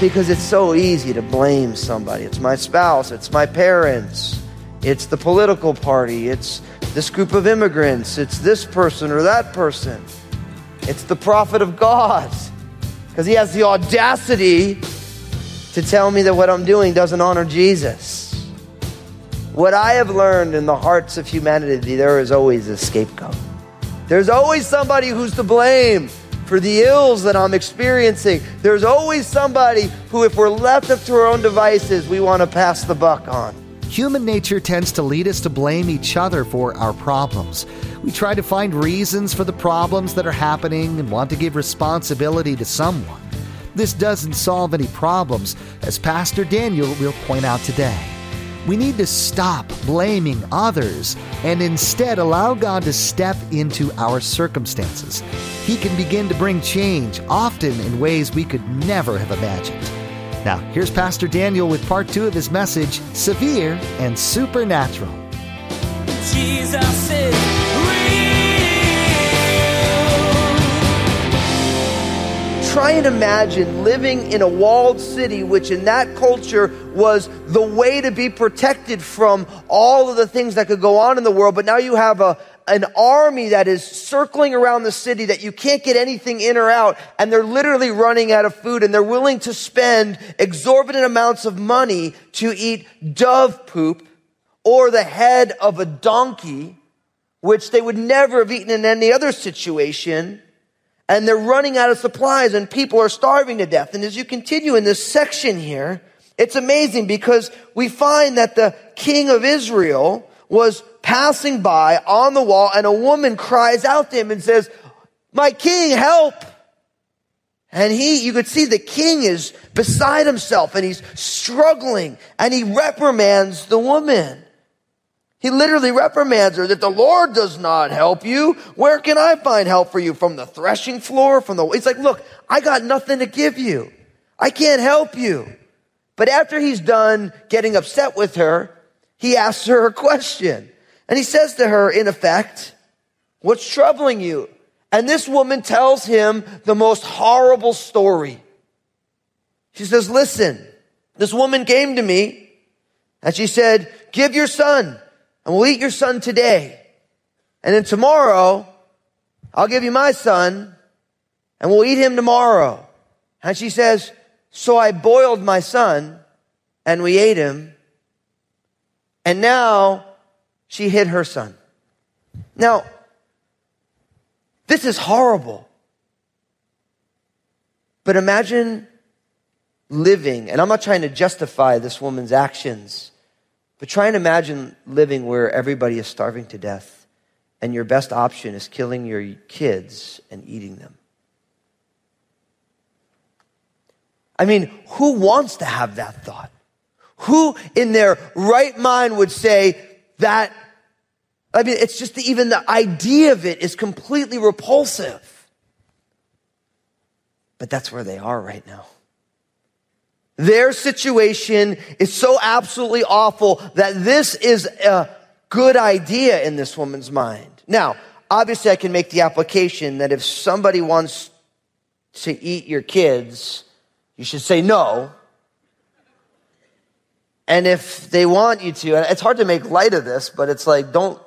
Because it's so easy to blame somebody. It's my spouse, it's my parents, it's the political party, it's this group of immigrants, it's this person or that person. It's the prophet of God because he has the audacity to tell me that what I'm doing doesn't honor Jesus. What I have learned in the hearts of humanity, there is always a scapegoat. There's always somebody who's to blame for the ills that I'm experiencing. There's always somebody who, if we're left up to our own devices, we want to pass the buck on. Human nature tends to lead us to blame each other for our problems. We try to find reasons for the problems that are happening and want to give responsibility to someone. This doesn't solve any problems, as Pastor Daniel will point out today. We need to stop blaming others and instead allow God to step into our circumstances. He can begin to bring change, often in ways we could never have imagined. Now, here's Pastor Daniel with part two of his message Severe and Supernatural. Jesus is real. Try and imagine living in a walled city, which in that culture was the way to be protected from all of the things that could go on in the world. But now you have a, an army that is circling around the city that you can't get anything in or out, and they're literally running out of food, and they're willing to spend exorbitant amounts of money to eat dove poop or the head of a donkey, which they would never have eaten in any other situation. And they're running out of supplies, and people are starving to death. And as you continue in this section here, it's amazing because we find that the king of Israel was passing by on the wall and a woman cries out to him and says, my king, help. And he, you could see the king is beside himself and he's struggling and he reprimands the woman. He literally reprimands her that the Lord does not help you. Where can I find help for you? From the threshing floor? From the, it's like, look, I got nothing to give you. I can't help you. But after he's done getting upset with her, he asks her a question. And he says to her, in effect, what's troubling you? And this woman tells him the most horrible story. She says, listen, this woman came to me and she said, give your son and we'll eat your son today. And then tomorrow, I'll give you my son and we'll eat him tomorrow. And she says, so I boiled my son and we ate him. And now she hid her son. Now, this is horrible. But imagine living, and I'm not trying to justify this woman's actions, but try and imagine living where everybody is starving to death and your best option is killing your kids and eating them. I mean, who wants to have that thought? Who in their right mind would say that? I mean, it's just the, even the idea of it is completely repulsive. But that's where they are right now. Their situation is so absolutely awful that this is a good idea in this woman's mind. Now, obviously, I can make the application that if somebody wants to eat your kids, you should say no. And if they want you to, and it's hard to make light of this, but it's like, don't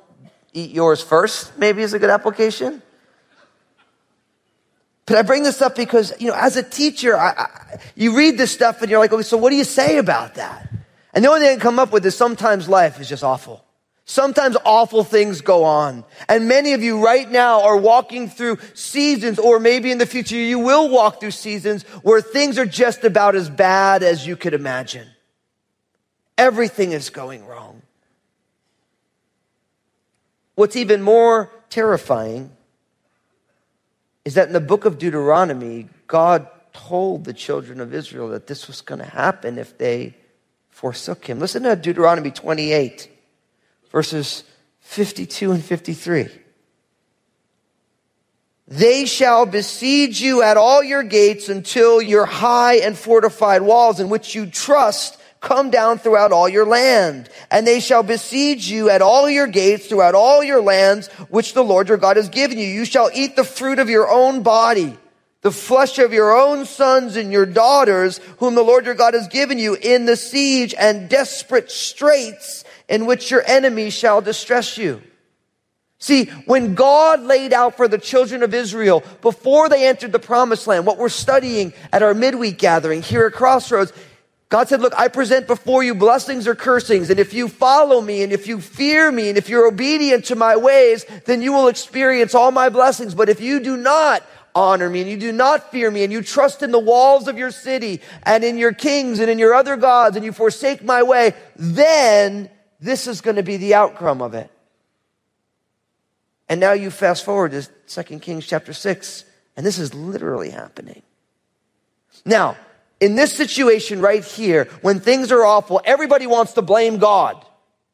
eat yours first, maybe is a good application. But I bring this up because, you know, as a teacher, I, I, you read this stuff and you're like, okay, so what do you say about that? And the only thing I can come up with is sometimes life is just awful. Sometimes awful things go on. And many of you right now are walking through seasons, or maybe in the future you will walk through seasons where things are just about as bad as you could imagine. Everything is going wrong. What's even more terrifying is that in the book of Deuteronomy, God told the children of Israel that this was going to happen if they forsook him. Listen to Deuteronomy 28, verses 52 and 53. They shall besiege you at all your gates until your high and fortified walls in which you trust come down throughout all your land. And they shall besiege you at all your gates throughout all your lands, which the Lord your God has given you. You shall eat the fruit of your own body, the flesh of your own sons and your daughters, whom the Lord your God has given you in the siege and desperate straits in which your enemies shall distress you. See, when God laid out for the children of Israel before they entered the promised land, what we're studying at our midweek gathering here at Crossroads, God said, look, I present before you blessings or cursings. And if you follow me and if you fear me and if you're obedient to my ways, then you will experience all my blessings. But if you do not honor me and you do not fear me and you trust in the walls of your city and in your kings and in your other gods and you forsake my way, then this is going to be the outcome of it. And now you fast forward to 2 Kings chapter 6, and this is literally happening. Now, in this situation right here, when things are awful, everybody wants to blame God,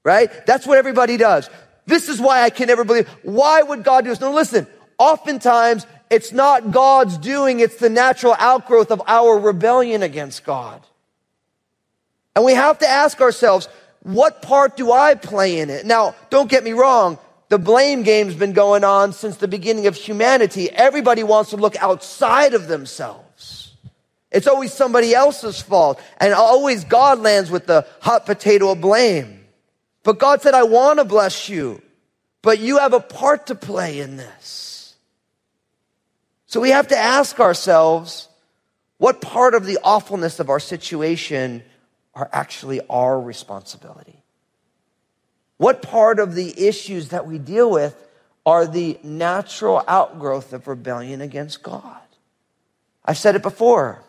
right? That's what everybody does. This is why I can never believe. Why would God do this? No, listen. Oftentimes, it's not God's doing, it's the natural outgrowth of our rebellion against God. And we have to ask ourselves, what part do I play in it? Now, don't get me wrong. The blame game's been going on since the beginning of humanity. Everybody wants to look outside of themselves. It's always somebody else's fault. And always God lands with the hot potato of blame. But God said, I want to bless you, but you have a part to play in this. So we have to ask ourselves, what part of the awfulness of our situation are actually our responsibility? What part of the issues that we deal with are the natural outgrowth of rebellion against God? I've said it before.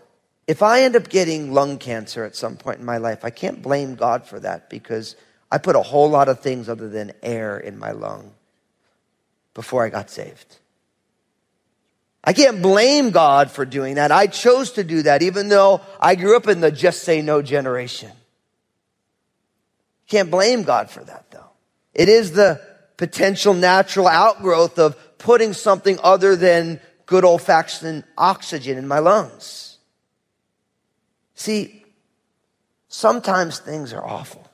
If I end up getting lung cancer at some point in my life, I can't blame God for that because I put a whole lot of things other than air in my lung before I got saved. I can't blame God for doing that. I chose to do that even though I grew up in the just say no generation. Can't blame God for that though. It is the potential natural outgrowth of putting something other than good old fashioned oxygen in my lungs. See, sometimes things are awful.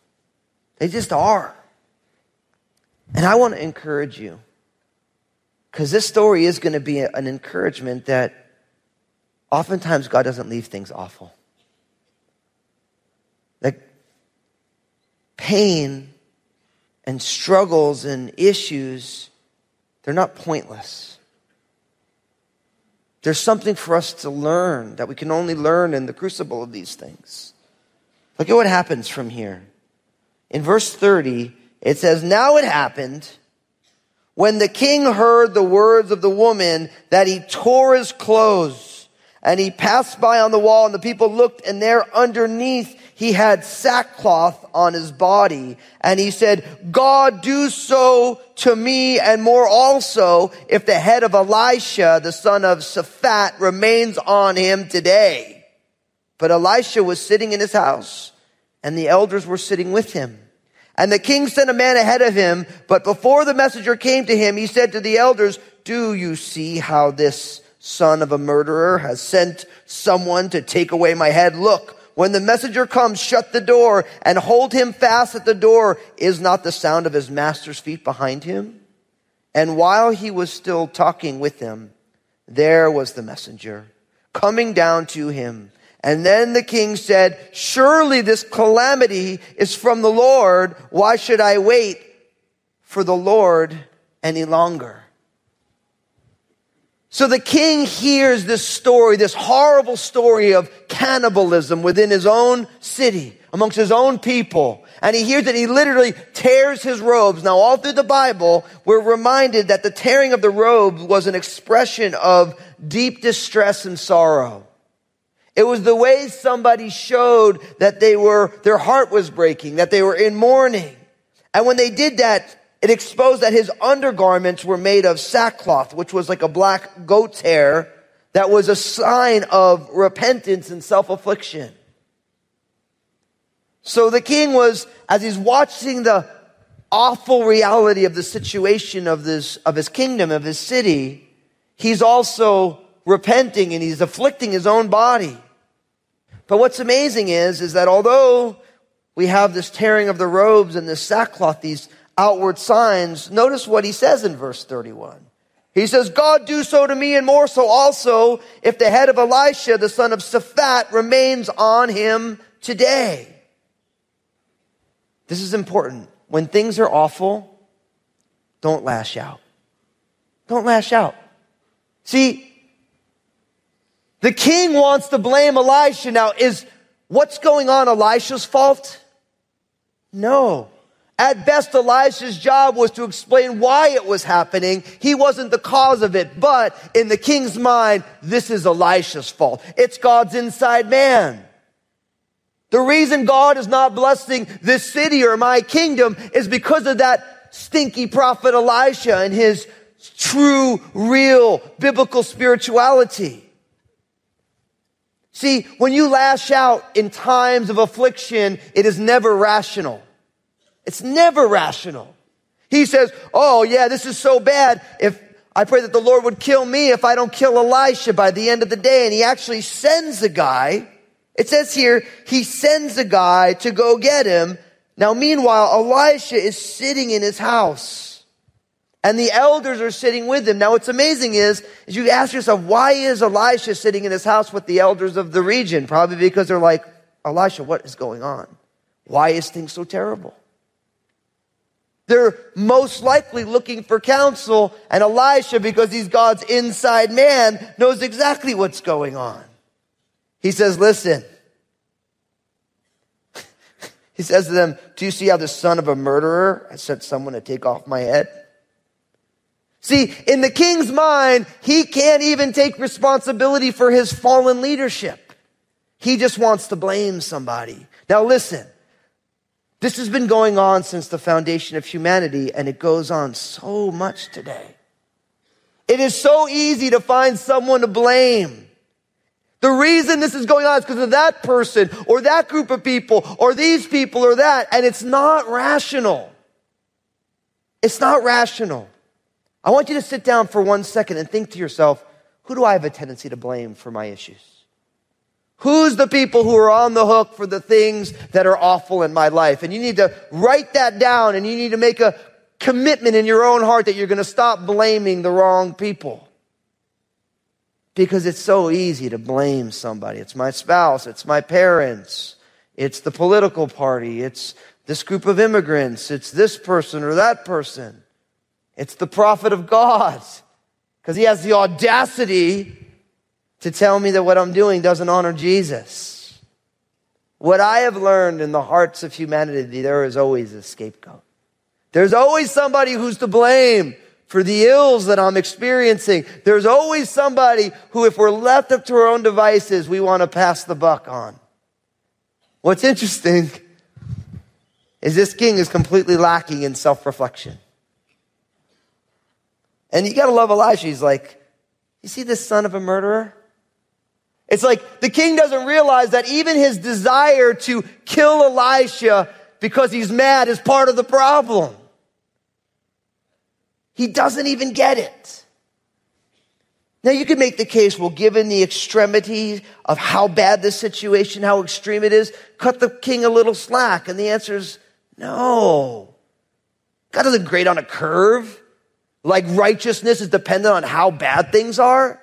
They just are. And I want to encourage you because this story is going to be an encouragement that oftentimes God doesn't leave things awful. Like pain and struggles and issues, they're not pointless. There's something for us to learn that we can only learn in the crucible of these things. Look at what happens from here. In verse 30, it says, Now it happened when the king heard the words of the woman that he tore his clothes and he passed by on the wall and the people looked and there underneath he had sackcloth on his body. And he said, God do so to me and more also if the head of Elisha, the son of Shaphat, remains on him today. But Elisha was sitting in his house and the elders were sitting with him. And the king sent a man ahead of him, but before the messenger came to him, he said to the elders, do you see how this son of a murderer has sent someone to take away my head? Look, when the messenger comes, shut the door and hold him fast at the door. Is not the sound of his master's feet behind him? And while he was still talking with him, there was the messenger coming down to him. And then the king said, surely this calamity is from the Lord. Why should I wait for the Lord any longer? So the king hears this story, this horrible story of cannibalism within his own city, amongst his own people. And he hears that he literally tears his robes. Now, all through the Bible, we're reminded that the tearing of the robe was an expression of deep distress and sorrow. It was the way somebody showed that they were, their heart was breaking, that they were in mourning. And when they did that, it exposed that his undergarments were made of sackcloth, which was like a black goat's hair that was a sign of repentance and self-affliction. So the king was, as he's watching the awful reality of the situation of this, of his kingdom, of his city, he's also repenting and he's afflicting his own body. But what's amazing is, is that although we have this tearing of the robes and this sackcloth, these outward signs, notice what he says in verse 31. He says, God do so to me and more so also if the head of Elisha, the son of Shaphat, remains on him today. This is important. When things are awful, don't lash out. Don't lash out. See, the king wants to blame Elisha. Now, is what's going on Elisha's fault? No. At best, Elisha's job was to explain why it was happening. He wasn't the cause of it. But in the king's mind, this is Elisha's fault. It's God's inside man. The reason God is not blessing this city or my kingdom is because of that stinky prophet Elisha and his true, real, biblical spirituality. See, when you lash out in times of affliction, it is never rational. It's never rational. He says, Oh, yeah, this is so bad. If I pray that the Lord would kill me if I don't kill Elisha by the end of the day. And he actually sends a guy. It says here, he sends a guy to go get him. Now, meanwhile, Elisha is sitting in his house and the elders are sitting with him. Now, what's amazing is, is you ask yourself, why is Elisha sitting in his house with the elders of the region? Probably because they're like, Elisha, what is going on? Why is things so terrible? They're most likely looking for counsel, and Elisha, because he's God's inside man, knows exactly what's going on. He says, Listen. he says to them, Do you see how the son of a murderer has sent someone to take off my head? See, in the king's mind, he can't even take responsibility for his fallen leadership. He just wants to blame somebody. Now listen, this has been going on since the foundation of humanity, and it goes on so much today. It is so easy to find someone to blame. The reason this is going on is because of that person or that group of people or these people or that, and it's not rational. It's not rational. I want you to sit down for one second and think to yourself, who do I have a tendency to blame for my issues? Who's the people who are on the hook for the things that are awful in my life? And you need to write that down and you need to make a commitment in your own heart that you're going to stop blaming the wrong people. Because it's so easy to blame somebody. It's my spouse, it's my parents, it's the political party, it's this group of immigrants, it's this person or that person. It's the prophet of God. Because he has the audacity to tell me that what I'm doing doesn't honor Jesus. What I have learned in the hearts of humanity, there is always a scapegoat. There's always somebody who's to blame for the ills that I'm experiencing. There's always somebody who, if we're left up to our own devices, we want to pass the buck on. What's interesting is this king is completely lacking in self-reflection. And you gotta love Elijah. He's like, you see this son of a murderer? It's like the king doesn't realize that even his desire to kill Elisha because he's mad is part of the problem. He doesn't even get it. Now you could make the case, well, given the extremity of how bad this situation, how extreme it is, cut the king a little slack. And the answer is no. God doesn't grade on a curve. Like righteousness is dependent on how bad things are.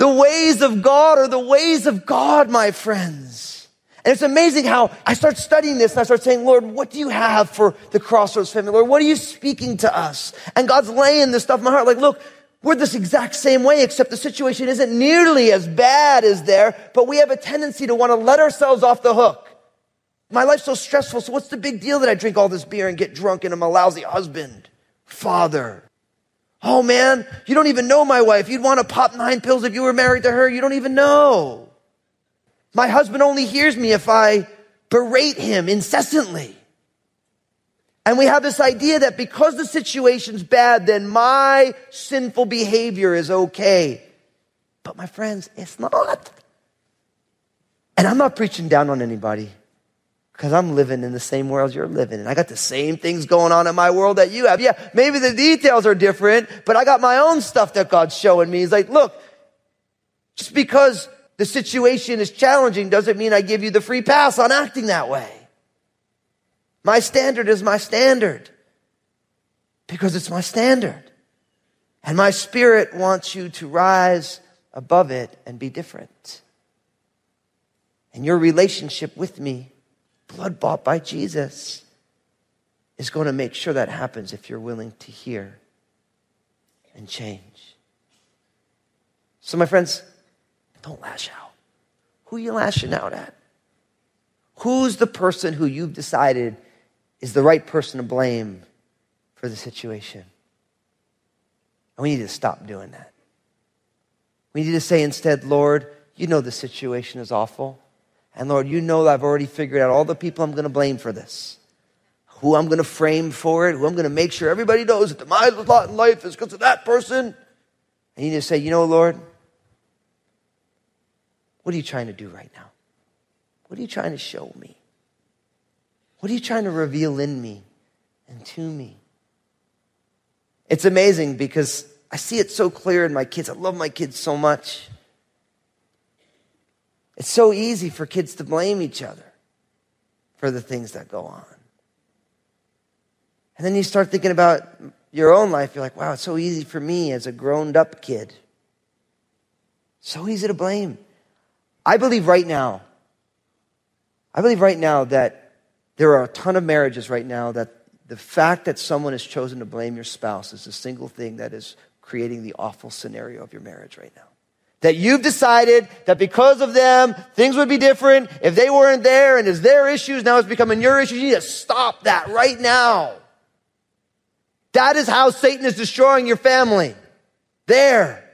The ways of God are the ways of God, my friends. And it's amazing how I start studying this and I start saying, Lord, what do you have for the Crossroads family? Lord, what are you speaking to us? And God's laying this stuff in my heart. Like, look, we're this exact same way, except the situation isn't nearly as bad as there, but we have a tendency to want to let ourselves off the hook. My life's so stressful, so what's the big deal that I drink all this beer and get drunk and I'm a lousy husband, father, Oh man, you don't even know my wife. You'd want to pop nine pills if you were married to her. You don't even know. My husband only hears me if I berate him incessantly. And we have this idea that because the situation's bad, then my sinful behavior is okay. But my friends, it's not. And I'm not preaching down on anybody. Because I'm living in the same world you're living in. I got the same things going on in my world that you have. Yeah, maybe the details are different, but I got my own stuff that God's showing me. He's like, look, just because the situation is challenging doesn't mean I give you the free pass on acting that way. My standard is my standard because it's my standard. And my spirit wants you to rise above it and be different. And your relationship with me blood bought by Jesus, is going to make sure that happens if you're willing to hear and change. So, my friends, don't lash out. Who are you lashing out at? Who's the person who you've decided is the right person to blame for the situation? And we need to stop doing that. We need to say instead, Lord, you know the situation is awful. And Lord, you know I've already figured out all the people I'm going to blame for this. Who I'm going to frame for it, who I'm going to make sure everybody knows that my lot in life is because of that person. And you just say, you know, Lord, what are you trying to do right now? What are you trying to show me? What are you trying to reveal in me and to me? It's amazing because I see it so clear in my kids. I love my kids so much. It's so easy for kids to blame each other for the things that go on. And then you start thinking about your own life. You're like, wow, it's so easy for me as a grown up kid. So easy to blame. I believe right now, I believe right now that there are a ton of marriages right now that the fact that someone has chosen to blame your spouse is the single thing that is creating the awful scenario of your marriage right now. That you've decided that because of them, things would be different if they weren't there and it's their issues, now it's becoming your issues. You need to stop that right now. That is how Satan is destroying your family. There.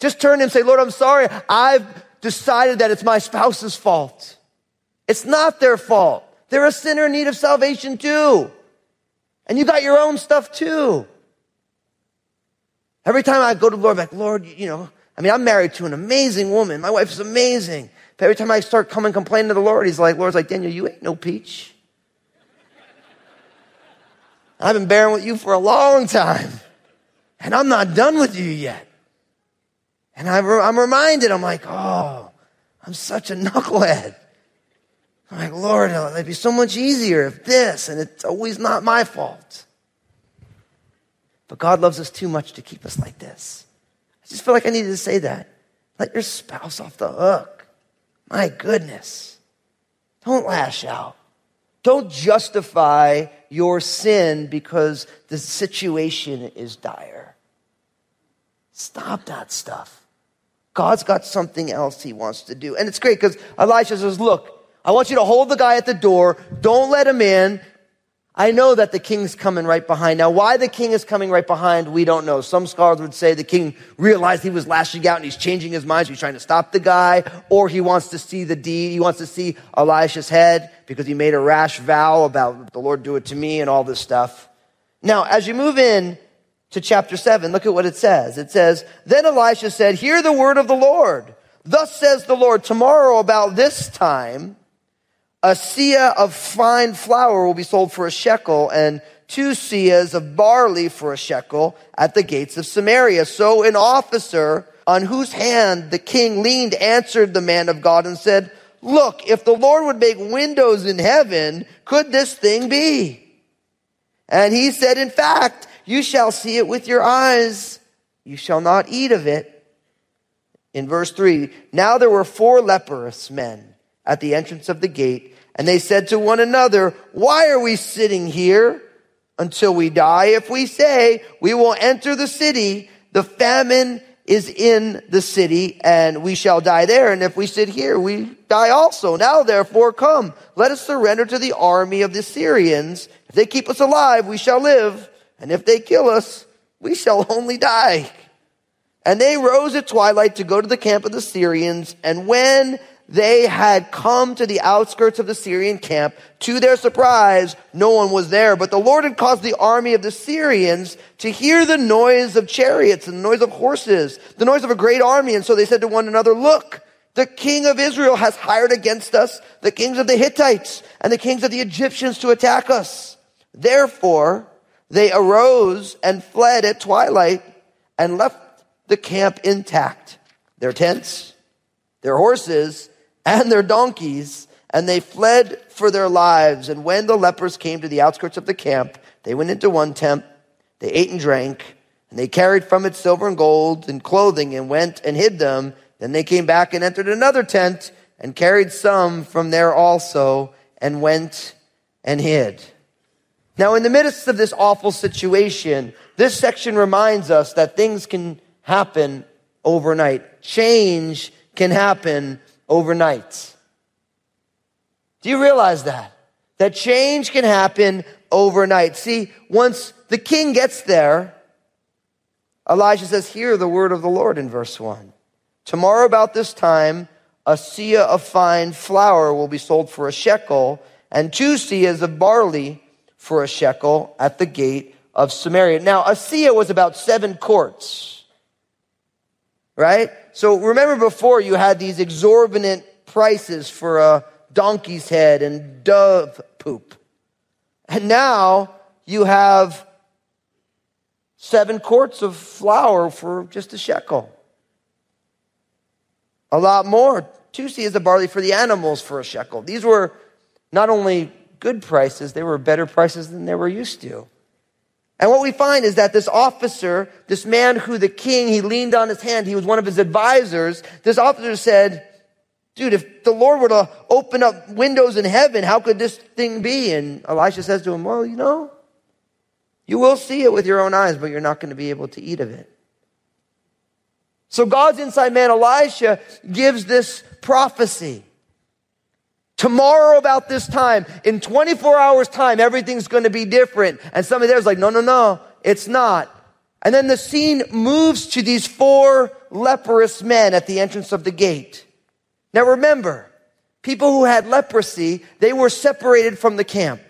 Just turn and say, Lord, I'm sorry. I've decided that it's my spouse's fault. It's not their fault. They're a sinner in need of salvation too. And you got your own stuff too. Every time I go to the Lord, I'm like, Lord, you know, I mean, I'm married to an amazing woman. My wife is amazing. But every time I start coming complaining to the Lord, he's like, Lord's like, Daniel, you ain't no peach. I've been bearing with you for a long time. And I'm not done with you yet. And I'm reminded, I'm like, oh, I'm such a knucklehead. I'm like, Lord, uh, it'd be so much easier if this, and it's always not my fault. But God loves us too much to keep us like this. Just feel like I needed to say that. Let your spouse off the hook. My goodness. Don't lash out. Don't justify your sin because the situation is dire. Stop that stuff. God's got something else he wants to do. And it's great because Elisha says, Look, I want you to hold the guy at the door. Don't let him in. I know that the king's coming right behind. Now, why the king is coming right behind, we don't know. Some scholars would say the king realized he was lashing out and he's changing his mind. So he's trying to stop the guy, or he wants to see the deed. He wants to see Elisha's head because he made a rash vow about the Lord do it to me and all this stuff. Now, as you move in to chapter seven, look at what it says. It says, Then Elisha said, Hear the word of the Lord. Thus says the Lord, tomorrow about this time, a seah of fine flour will be sold for a shekel and two seahs of barley for a shekel at the gates of Samaria. So an officer on whose hand the king leaned answered the man of God and said, look, if the Lord would make windows in heaven, could this thing be? And he said, in fact, you shall see it with your eyes. You shall not eat of it. In verse three, now there were four leprous men at the entrance of the gate. And they said to one another, why are we sitting here until we die? If we say we will enter the city, the famine is in the city and we shall die there. And if we sit here, we die also. Now therefore come, let us surrender to the army of the Syrians. If they keep us alive, we shall live. And if they kill us, we shall only die. And they rose at twilight to go to the camp of the Syrians. And when they had come to the outskirts of the Syrian camp. To their surprise, no one was there, but the Lord had caused the army of the Syrians to hear the noise of chariots and the noise of horses, the noise of a great army. And so they said to one another, look, The king of Israel has hired against us the kings of the Hittites and the kings of the Egyptians to attack us. Therefore, they arose and fled at twilight and left the camp intact. Their tents, their horses, and their donkeys, and they fled for their lives. And when the lepers came to the outskirts of the camp, they went into one tent, they ate and drank, and they carried from it silver and gold and clothing and went and hid them. Then they came back and entered another tent and carried some from there also and went and hid. Now, in the midst of this awful situation, this section reminds us that things can happen overnight. Change can happen overnight. Do you realize that? That change can happen overnight. See, once the king gets there, Elijah says, Hear the word of the Lord in verse 1. Tomorrow, about this time, a seah of fine flour will be sold for a shekel, and two seahs of barley for a shekel at the gate of Samaria. Now, a seah was about seven quarts, right? So remember before you had these exorbitant prices for a donkey's head and dove poop. And now you have seven quarts of flour for just a shekel. A lot more. Two seahs of barley for the animals for a shekel. These were not only good prices, they were better prices than they were used to. And what we find is that this officer, this man who the king, he leaned on his hand, he was one of his advisors. This officer said, dude, if the Lord were to open up windows in heaven, how could this thing be? And Elisha says to him, well, you know, you will see it with your own eyes, but you're not going to be able to eat of it. So God's inside man, Elisha, gives this prophecy. Tomorrow about this time, in 24 hours time, everything's going to be different. And somebody there's like, no, no, no, it's not. And then the scene moves to these four leprous men at the entrance of the gate. Now remember, people who had leprosy, they were separated from the camp.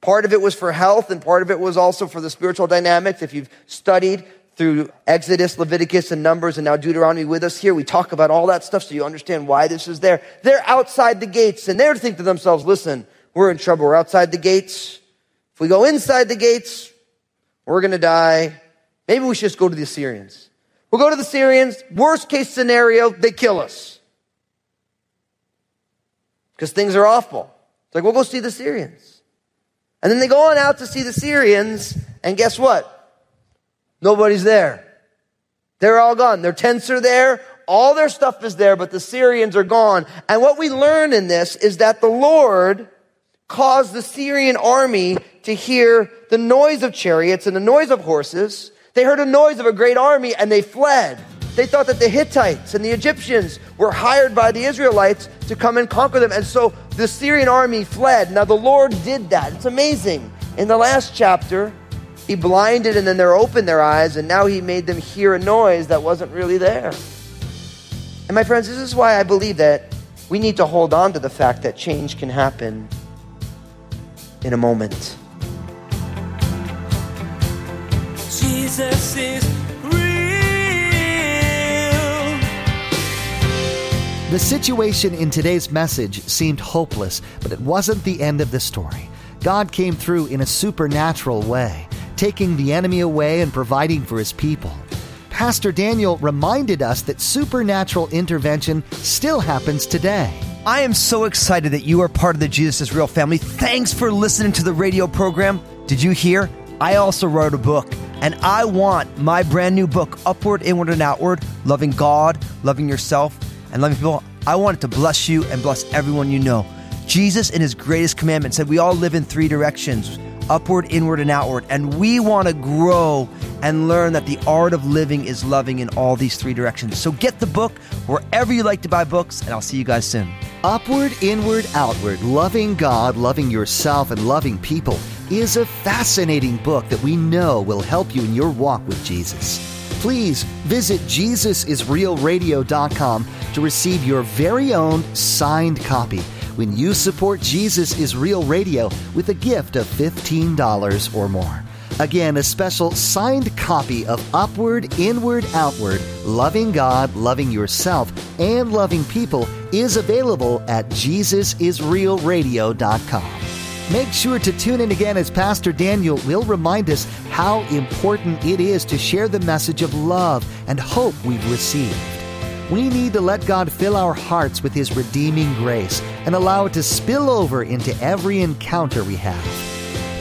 Part of it was for health and part of it was also for the spiritual dynamics. If you've studied through Exodus, Leviticus, and Numbers, and now Deuteronomy with us here. We talk about all that stuff so you understand why this is there. They're outside the gates and they're thinking to themselves, listen, we're in trouble. We're outside the gates. If we go inside the gates, we're going to die. Maybe we should just go to the Assyrians. We'll go to the Syrians. Worst case scenario, they kill us. Because things are awful. It's like, we'll go see the Syrians. And then they go on out to see the Syrians, and guess what? Nobody's there. They're all gone. Their tents are there. All their stuff is there, but the Syrians are gone. And what we learn in this is that the Lord caused the Syrian army to hear the noise of chariots and the noise of horses. They heard a noise of a great army and they fled. They thought that the Hittites and the Egyptians were hired by the Israelites to come and conquer them. And so the Syrian army fled. Now the Lord did that. It's amazing. In the last chapter, he blinded and then they're open their eyes, and now he made them hear a noise that wasn't really there. And my friends, this is why I believe that we need to hold on to the fact that change can happen in a moment. Jesus is real. The situation in today's message seemed hopeless, but it wasn't the end of the story. God came through in a supernatural way taking the enemy away and providing for his people. Pastor Daniel reminded us that supernatural intervention still happens today. I am so excited that you are part of the Jesus is Real family. Thanks for listening to the radio program. Did you hear? I also wrote a book, and I want my brand new book, Upward, Inward, and Outward Loving God, Loving Yourself, and Loving People. I want it to bless you and bless everyone you know. Jesus, in his greatest commandment, said we all live in three directions upward, inward, and outward. And we want to grow and learn that the art of living is loving in all these three directions. So get the book wherever you like to buy books, and I'll see you guys soon. Upward, Inward, Outward Loving God, Loving Yourself, and Loving People is a fascinating book that we know will help you in your walk with Jesus. Please visit JesusIsRealRadio.com to receive your very own signed copy when you support Jesus is Real Radio with a gift of $15 or more. Again, a special signed copy of Upward, Inward, Outward Loving God, Loving Yourself, and Loving People is available at JesusIsRealRadio.com. Make sure to tune in again as Pastor Daniel will remind us how important it is to share the message of love and hope we've received. We need to let God fill our hearts with His redeeming grace and allow it to spill over into every encounter we have.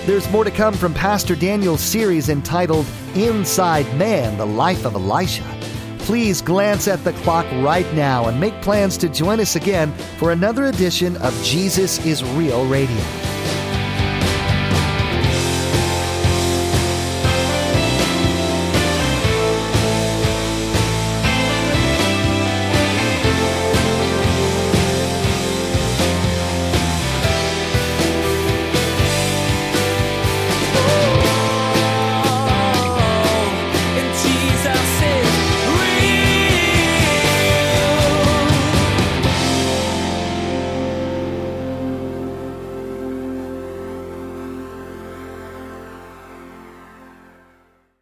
There's more to come from Pastor Daniel's series entitled Inside Man The Life of Elisha. Please glance at the clock right now and make plans to join us again for another edition of Jesus is Real Radio.